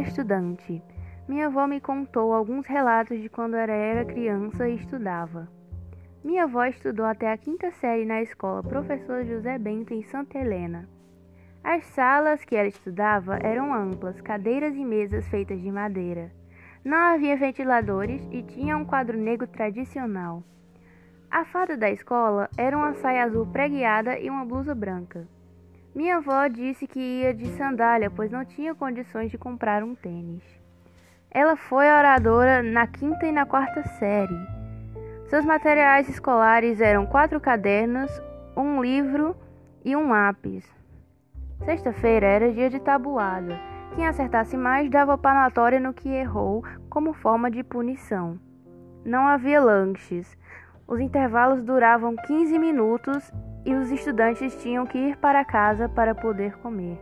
estudante. Minha avó me contou alguns relatos de quando era, era criança e estudava. Minha avó estudou até a quinta série na escola Professor José Bento em Santa Helena. As salas que ela estudava eram amplas, cadeiras e mesas feitas de madeira. Não havia ventiladores e tinha um quadro negro tradicional. A fada da escola era uma saia azul preguiada e uma blusa branca. Minha avó disse que ia de sandália, pois não tinha condições de comprar um tênis. Ela foi oradora na quinta e na quarta série. Seus materiais escolares eram quatro cadernos, um livro e um lápis. Sexta-feira era dia de tabuada. Quem acertasse mais dava palmatória no que errou como forma de punição. Não havia lanches. Os intervalos duravam 15 minutos e os estudantes tinham que ir para casa para poder comer.